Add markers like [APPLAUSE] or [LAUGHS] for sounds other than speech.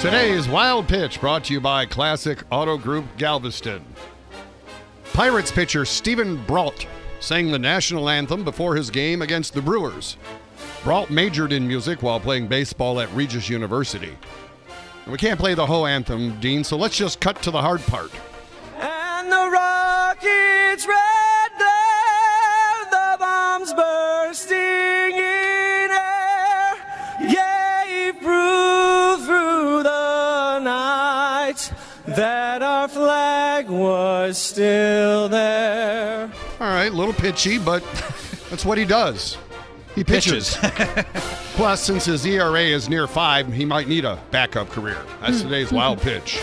Today's Wild Pitch brought to you by Classic Auto Group Galveston. Pirates pitcher Steven Brault sang the national anthem before his game against the Brewers. Brault majored in music while playing baseball at Regis University. We can't play the whole anthem, Dean, so let's just cut to the hard part. Night that our flag was still there. All right, a little pitchy, but that's what he does. He pitches. [LAUGHS] Plus, since his ERA is near five, he might need a backup career. That's hmm. today's wild pitch.